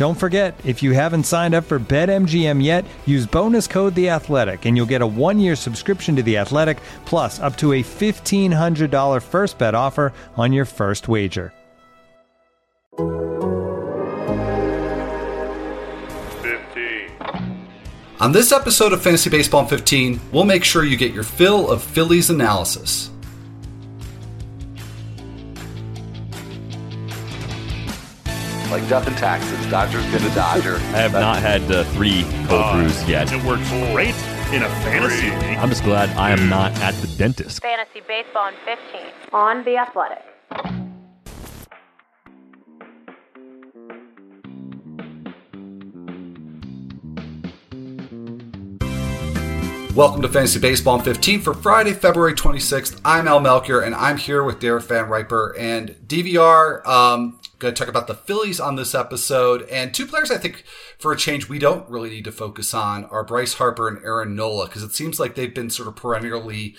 Don't forget, if you haven't signed up for BetMGM yet, use bonus code The Athletic, and you'll get a one-year subscription to The Athletic, plus up to a fifteen hundred dollar first bet offer on your first wager. Fifteen. On this episode of Fantasy Baseball in 15, we'll make sure you get your fill of Phillies analysis. Like death and taxes. Dodger's gonna Dodger. I have not had uh, three cold brews yet. It works great in a fantasy league. I'm just glad I am not at the dentist. Fantasy Baseball in 15 on The Athletic. Welcome to Fantasy Baseball in 15 for Friday, February 26th. I'm Al Melchior, and I'm here with Derek VanRiper and DVR. Um, going to talk about the Phillies on this episode. And two players I think, for a change, we don't really need to focus on are Bryce Harper and Aaron Nola, because it seems like they've been sort of perennially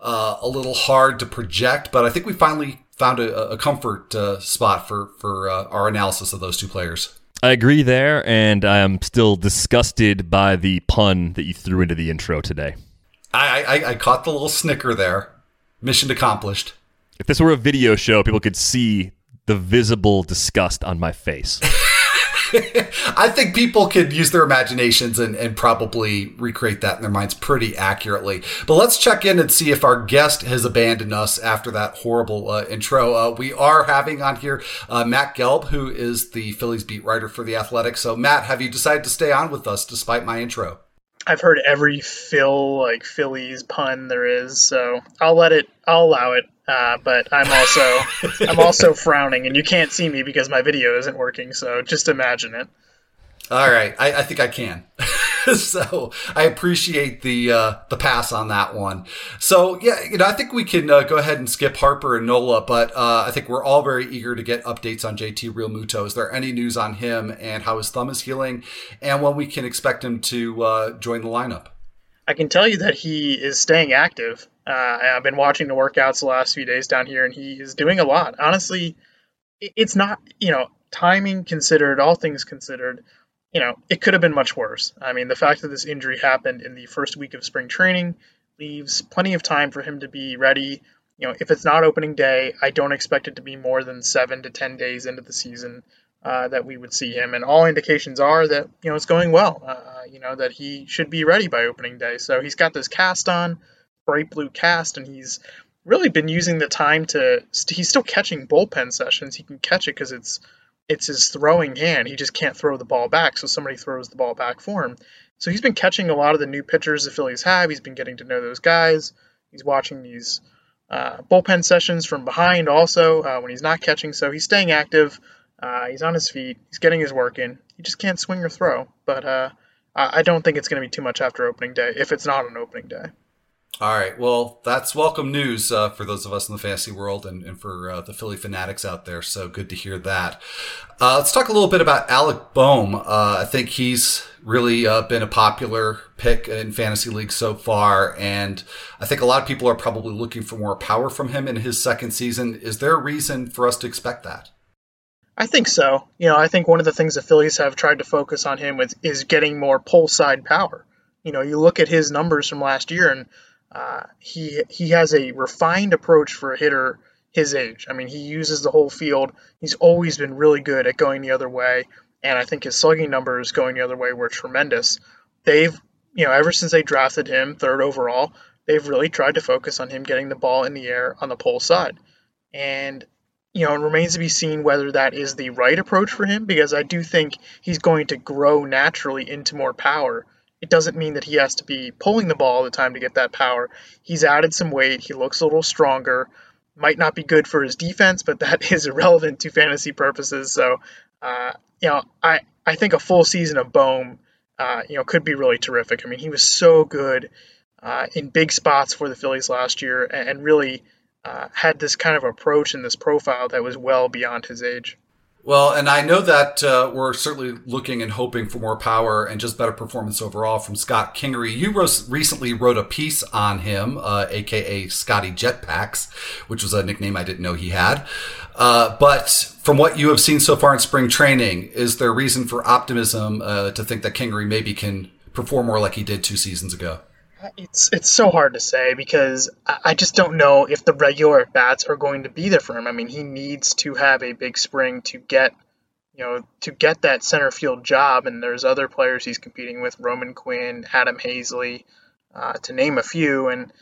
uh, a little hard to project. But I think we finally found a, a comfort uh, spot for, for uh, our analysis of those two players. I agree there, and I am still disgusted by the pun that you threw into the intro today. I, I, I caught the little snicker there. Mission accomplished. If this were a video show, people could see the visible disgust on my face. I think people could use their imaginations and, and probably recreate that in their minds pretty accurately. But let's check in and see if our guest has abandoned us after that horrible uh, intro. Uh, we are having on here uh, Matt Gelb, who is the Phillies beat writer for The Athletic. So, Matt, have you decided to stay on with us despite my intro? I've heard every Phil like Phillies pun there is, so I'll let it. I'll allow it. Uh, but I'm also I'm also frowning, and you can't see me because my video isn't working. So just imagine it. All right, I, I think I can. so I appreciate the uh, the pass on that one. So yeah, you know, I think we can uh, go ahead and skip Harper and Nola, but uh, I think we're all very eager to get updates on JT Realmuto. Is there any news on him and how his thumb is healing, and when we can expect him to uh, join the lineup? I can tell you that he is staying active. Uh, I've been watching the workouts the last few days down here, and he is doing a lot. Honestly, it's not you know timing considered, all things considered you know, it could have been much worse. I mean, the fact that this injury happened in the first week of spring training leaves plenty of time for him to be ready. You know, if it's not opening day, I don't expect it to be more than seven to 10 days into the season uh, that we would see him. And all indications are that, you know, it's going well, uh, you know, that he should be ready by opening day. So he's got this cast on, bright blue cast, and he's really been using the time to, he's still catching bullpen sessions. He can catch it because it's, it's his throwing hand. He just can't throw the ball back, so somebody throws the ball back for him. So he's been catching a lot of the new pitchers the Phillies have. He's been getting to know those guys. He's watching these uh, bullpen sessions from behind also uh, when he's not catching. So he's staying active. Uh, he's on his feet. He's getting his work in. He just can't swing or throw. But uh, I don't think it's going to be too much after opening day if it's not an opening day. All right. Well, that's welcome news uh, for those of us in the fantasy world and, and for uh, the Philly fanatics out there. So good to hear that. Uh, let's talk a little bit about Alec Bohm. Uh, I think he's really uh, been a popular pick in fantasy league so far. And I think a lot of people are probably looking for more power from him in his second season. Is there a reason for us to expect that? I think so. You know, I think one of the things the Phillies have tried to focus on him with is getting more pull side power. You know, you look at his numbers from last year and uh, he he has a refined approach for a hitter his age. I mean, he uses the whole field. He's always been really good at going the other way. and I think his slugging numbers going the other way were tremendous. They've, you know, ever since they drafted him third overall, they've really tried to focus on him getting the ball in the air on the pole side. And, you know, it remains to be seen whether that is the right approach for him because I do think he's going to grow naturally into more power. It doesn't mean that he has to be pulling the ball all the time to get that power. He's added some weight, he looks a little stronger. Might not be good for his defense, but that is irrelevant to fantasy purposes. So, uh, you know, I, I think a full season of Bohm, uh, you know, could be really terrific. I mean, he was so good uh, in big spots for the Phillies last year and, and really uh, had this kind of approach and this profile that was well beyond his age. Well, and I know that uh, we're certainly looking and hoping for more power and just better performance overall from Scott Kingery. You wrote, recently wrote a piece on him, uh, aka Scotty Jetpacks, which was a nickname I didn't know he had. Uh, but from what you have seen so far in spring training, is there reason for optimism uh, to think that Kingery maybe can perform more like he did two seasons ago? It's it's so hard to say because I just don't know if the regular at bats are going to be there for him. I mean, he needs to have a big spring to get you know to get that center field job, and there's other players he's competing with, Roman Quinn, Adam Haseley, uh, to name a few, and.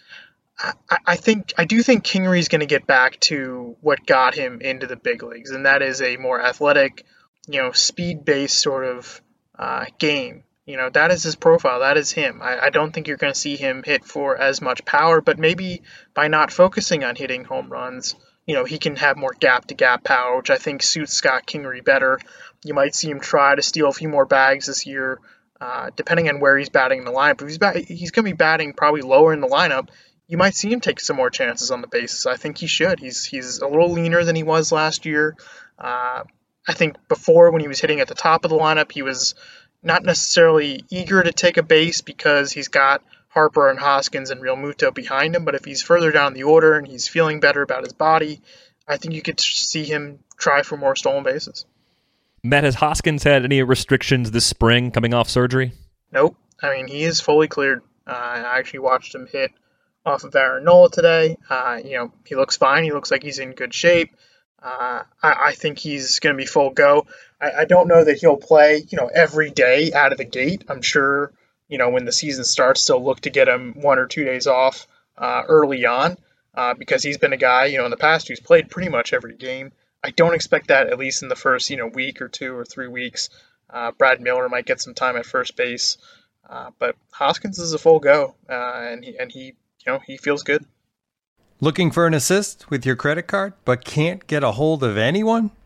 I, I think I do think Kingery's going to get back to what got him into the big leagues, and that is a more athletic, you know, speed-based sort of uh, game you know, that is his profile. That is him. I, I don't think you're going to see him hit for as much power, but maybe by not focusing on hitting home runs, you know, he can have more gap to gap power, which I think suits Scott Kingery better. You might see him try to steal a few more bags this year, uh, depending on where he's batting in the lineup. If he's he's going to be batting probably lower in the lineup, you might see him take some more chances on the bases. I think he should. He's he's a little leaner than he was last year. Uh, I think before when he was hitting at the top of the lineup, he was not necessarily eager to take a base because he's got Harper and Hoskins and Realmuto behind him, but if he's further down the order and he's feeling better about his body, I think you could see him try for more stolen bases. Matt, has Hoskins had any restrictions this spring coming off surgery? Nope. I mean, he is fully cleared. Uh, I actually watched him hit off of Aaron Nola today. Uh, you know, he looks fine. He looks like he's in good shape. Uh, I, I, think he's going to be full go. I, I, don't know that he'll play, you know, every day out of the gate. I'm sure, you know, when the season starts, they'll look to get him one or two days off uh, early on uh, because he's been a guy, you know, in the past who's played pretty much every game. I don't expect that at least in the first, you know, week or two or three weeks. Uh, Brad Miller might get some time at first base, uh, but Hoskins is a full go, uh, and he, and he, you know, he feels good. Looking for an assist with your credit card, but can't get a hold of anyone?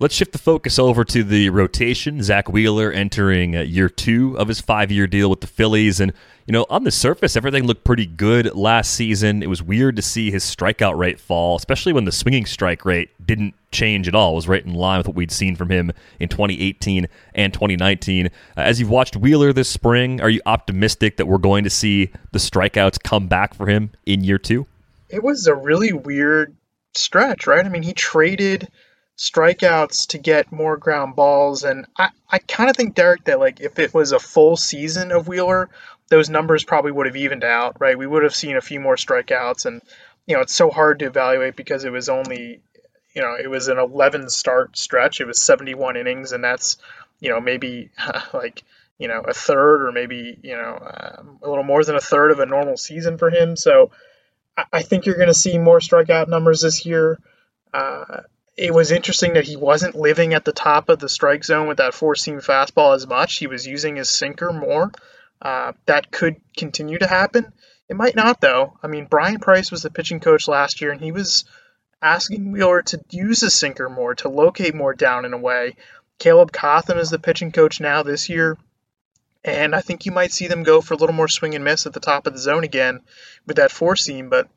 Let's shift the focus over to the rotation. Zack Wheeler entering uh, year two of his five year deal with the Phillies. And, you know, on the surface, everything looked pretty good last season. It was weird to see his strikeout rate fall, especially when the swinging strike rate didn't change at all. It was right in line with what we'd seen from him in 2018 and 2019. Uh, as you've watched Wheeler this spring, are you optimistic that we're going to see the strikeouts come back for him in year two? It was a really weird stretch, right? I mean, he traded strikeouts to get more ground balls. And I, I kind of think, Derek, that like if it was a full season of Wheeler, those numbers probably would have evened out, right? We would have seen a few more strikeouts. And, you know, it's so hard to evaluate because it was only, you know, it was an 11 start stretch. It was 71 innings, and that's, you know, maybe like, you know, a third or maybe, you know, um, a little more than a third of a normal season for him. So I, I think you're going to see more strikeout numbers this year. Uh, it was interesting that he wasn't living at the top of the strike zone with that four seam fastball as much. He was using his sinker more. Uh, that could continue to happen. It might not, though. I mean, Bryan Price was the pitching coach last year, and he was asking Wheeler to use his sinker more, to locate more down and away. Caleb Cotham is the pitching coach now this year, and I think you might see them go for a little more swing and miss at the top of the zone again with that four seam, but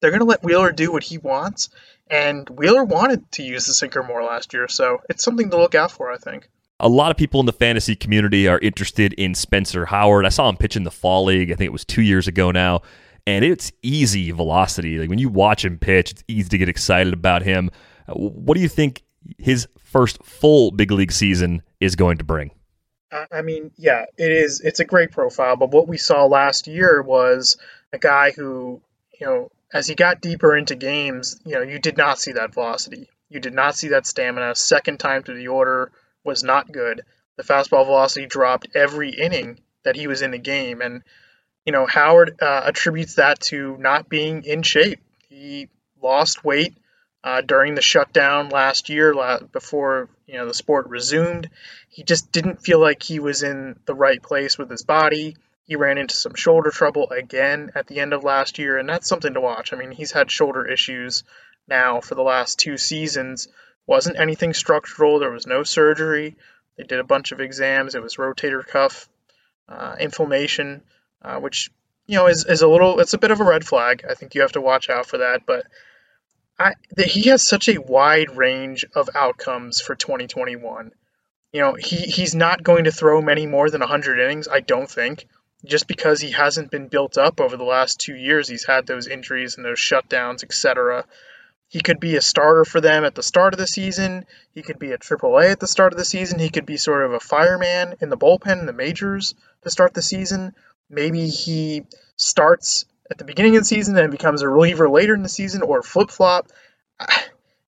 they're going to let Wheeler do what he wants, and Wheeler wanted to use the sinker more last year, so it's something to look out for, I think. A lot of people in the fantasy community are interested in Spencer Howard. I saw him pitch in the fall league. I think it was two years ago now, and it's easy velocity. Like when you watch him pitch, it's easy to get excited about him. Uh, what do you think his first full big league season is going to bring? I mean, yeah, it is. It's a great profile, but what we saw last year was a guy who, you know, as he got deeper into games, you know, you did not see that velocity. You did not see that stamina. Second time through the order was not good. The fastball velocity dropped every inning that he was in the game, and you know Howard uh, attributes that to not being in shape. He lost weight uh, during the shutdown last year, before you know the sport resumed. He just didn't feel like he was in the right place with his body. He ran into some shoulder trouble again at the end of last year, and that's something to watch. I mean, he's had shoulder issues now for the last two seasons. Wasn't anything structural. There was no surgery. They did a bunch of exams. It was rotator cuff uh, inflammation, uh, which you know is, is a little. It's a bit of a red flag. I think you have to watch out for that. But I, the, he has such a wide range of outcomes for 2021. You know, he, he's not going to throw many more than 100 innings, I don't think just because he hasn't been built up over the last two years. He's had those injuries and those shutdowns, etc. He could be a starter for them at the start of the season. He could be a AAA at the start of the season. He could be sort of a fireman in the bullpen in the majors to start the season. Maybe he starts at the beginning of the season and becomes a reliever later in the season or flip flop.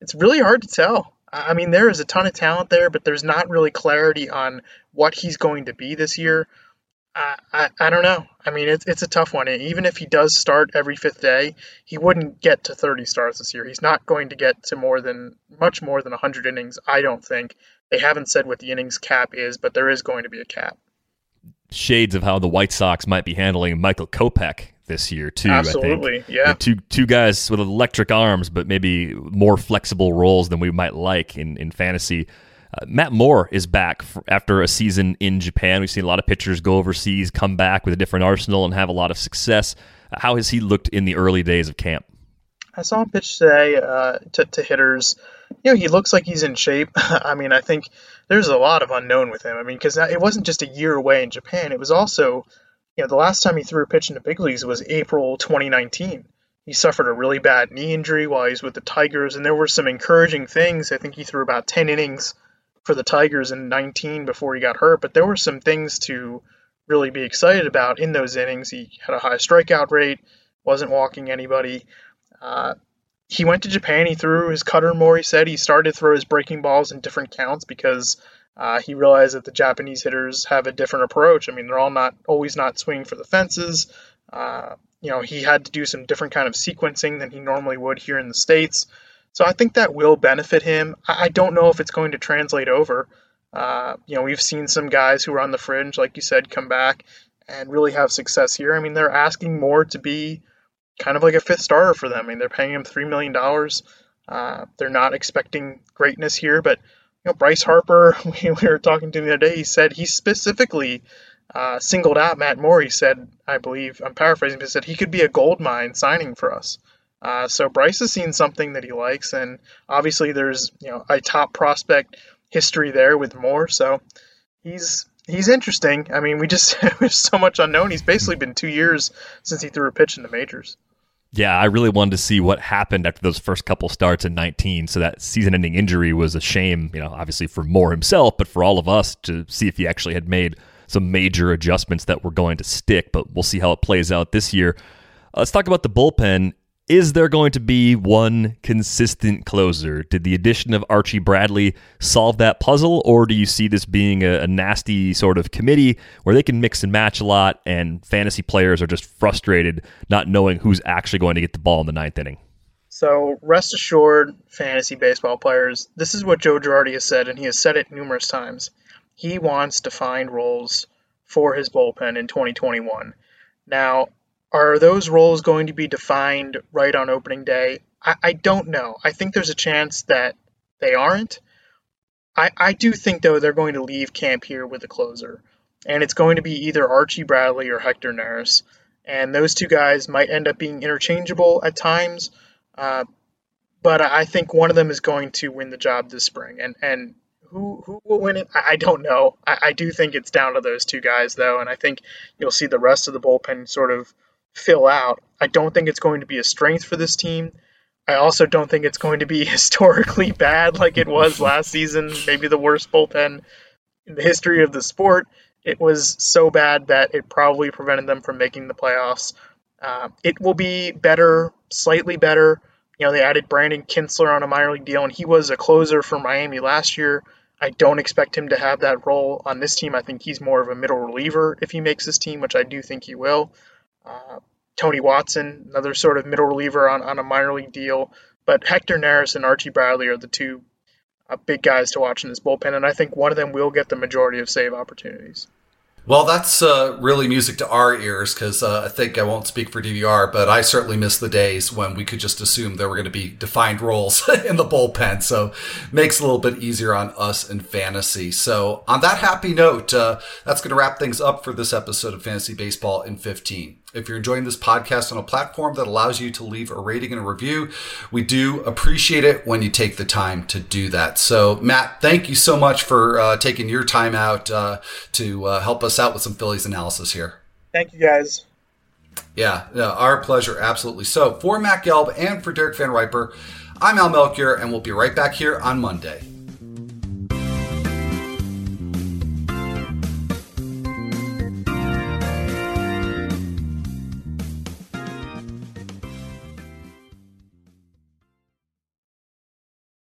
It's really hard to tell. I mean, there is a ton of talent there, but there's not really clarity on what he's going to be this year. I, I, I don't know. I mean, it's, it's a tough one. Even if he does start every fifth day, he wouldn't get to 30 starts this year. He's not going to get to more than, much more than 100 innings, I don't think. They haven't said what the innings cap is, but there is going to be a cap. Shades of how the White Sox might be handling Michael Kopech this year too. Absolutely, yeah. Two two guys with electric arms, but maybe more flexible roles than we might like in in fantasy. Uh, Matt Moore is back after a season in Japan. We've seen a lot of pitchers go overseas, come back with a different arsenal, and have a lot of success. Uh, how has he looked in the early days of camp? I saw him pitch today uh, to, to, hitters. You know, he looks like he's in shape. I mean, I think there's a lot of unknown with him. I mean, because it wasn't just a year away in Japan. It was also, you know, the last time he threw a pitch in the big leagues was April 2019. He suffered a really bad knee injury while he was with the Tigers, and there were some encouraging things. I think he threw about 10 innings for the Tigers in 19 before he got hurt, but there were some things to really be excited about in those innings. He had a high strikeout rate, wasn't walking anybody. Uh, he went to Japan. He threw his cutter more. He said he started to throw his breaking balls in different counts because uh, he realized that the Japanese hitters have a different approach. I mean, they're all not always not swinging for the fences. Uh, you know, he had to do some different kind of sequencing than he normally would here in the states. So I think that will benefit him. I don't know if it's going to translate over. Uh, you know, we've seen some guys who are on the fringe, like you said, come back and really have success here. I mean, they're asking more to be kind of like a fifth starter for them. I mean, they're paying him $3 million. Uh, they're not expecting greatness here, but you know, Bryce Harper, we, we were talking to him the other day, he said he specifically uh, singled out Matt Moore. He said, I believe, I'm paraphrasing, but he said he could be a gold mine signing for us. Uh, so Bryce has seen something that he likes, and obviously there's you know a top prospect history there with Moore. So he's he's interesting. I mean, we just there's so much unknown. He's basically been two years since he threw a pitch in the majors. Yeah, I really wanted to see what happened after those first couple starts in 19. So that season-ending injury was a shame, you know, obviously for Moore himself, but for all of us to see if he actually had made some major adjustments that were going to stick. But we'll see how it plays out this year. Uh, let's talk about the bullpen. Is there going to be one consistent closer? Did the addition of Archie Bradley solve that puzzle, or do you see this being a, a, nasty sort of committee where they can mix and match a lot and fantasy players are just frustrated not knowing who's actually going to get the ball in the ninth inning? So, rest assured, fantasy baseball players, this is what Joe Girardi has said, and he has said it numerous times. He wants to find roles for his bullpen in 2021. Now, are those roles going to be defined right on opening day? I, I don't know. I think there's a chance that they aren't. I, I do think, though, they're going to leave camp here with a closer. And it's going to be either Archie Bradley or Hector Neris. And those two guys might end up being interchangeable at times. Uh, but I think one of them is going to win the job this spring. And, and who, who will win it? I, I don't know. I, I do think it's down to those two guys, though. And I think you'll see the rest of the bullpen sort of fill out. I don't think it's going to be a strength for this team. I also don't think it's going to be historically bad like it was last season, maybe the worst bullpen in the history of the sport. It was so bad that it probably prevented them from making the playoffs. Uh, it will be better, slightly better. You know, they added Brandon Kintzler on a minor league deal, and he was a closer for Miami last year. I don't expect him to have that role on this team. I think he's more of a middle reliever if he makes this team, which I do think he will. Uh, Tony Watson, another sort of middle reliever on, on a minor league deal. But Hector Neris and Archie Bradley are the two uh, big guys to watch in this bullpen, and I think one of them will get the majority of save opportunities. Well, that's uh, really music to our ears because uh, I think I won't speak for DVR, but I certainly miss the days when we could just assume there were going to be defined roles in the bullpen. So makes a little bit easier on us in fantasy. So on that happy note, uh, that's going to wrap things up for this episode of Fantasy Baseball in 15. If you're enjoying this podcast on a platform that allows you to leave a rating and a review, we do appreciate it when you take the time to do that. So, Matt, thank you so much for uh, taking your time out uh, to uh, help us out with some Phillies analysis here. Thank you, guys. Yeah, our pleasure, absolutely. So, for Matt Gelb and for Derek VanRiper, I'm Al Melchior, and we'll be right back here on Monday.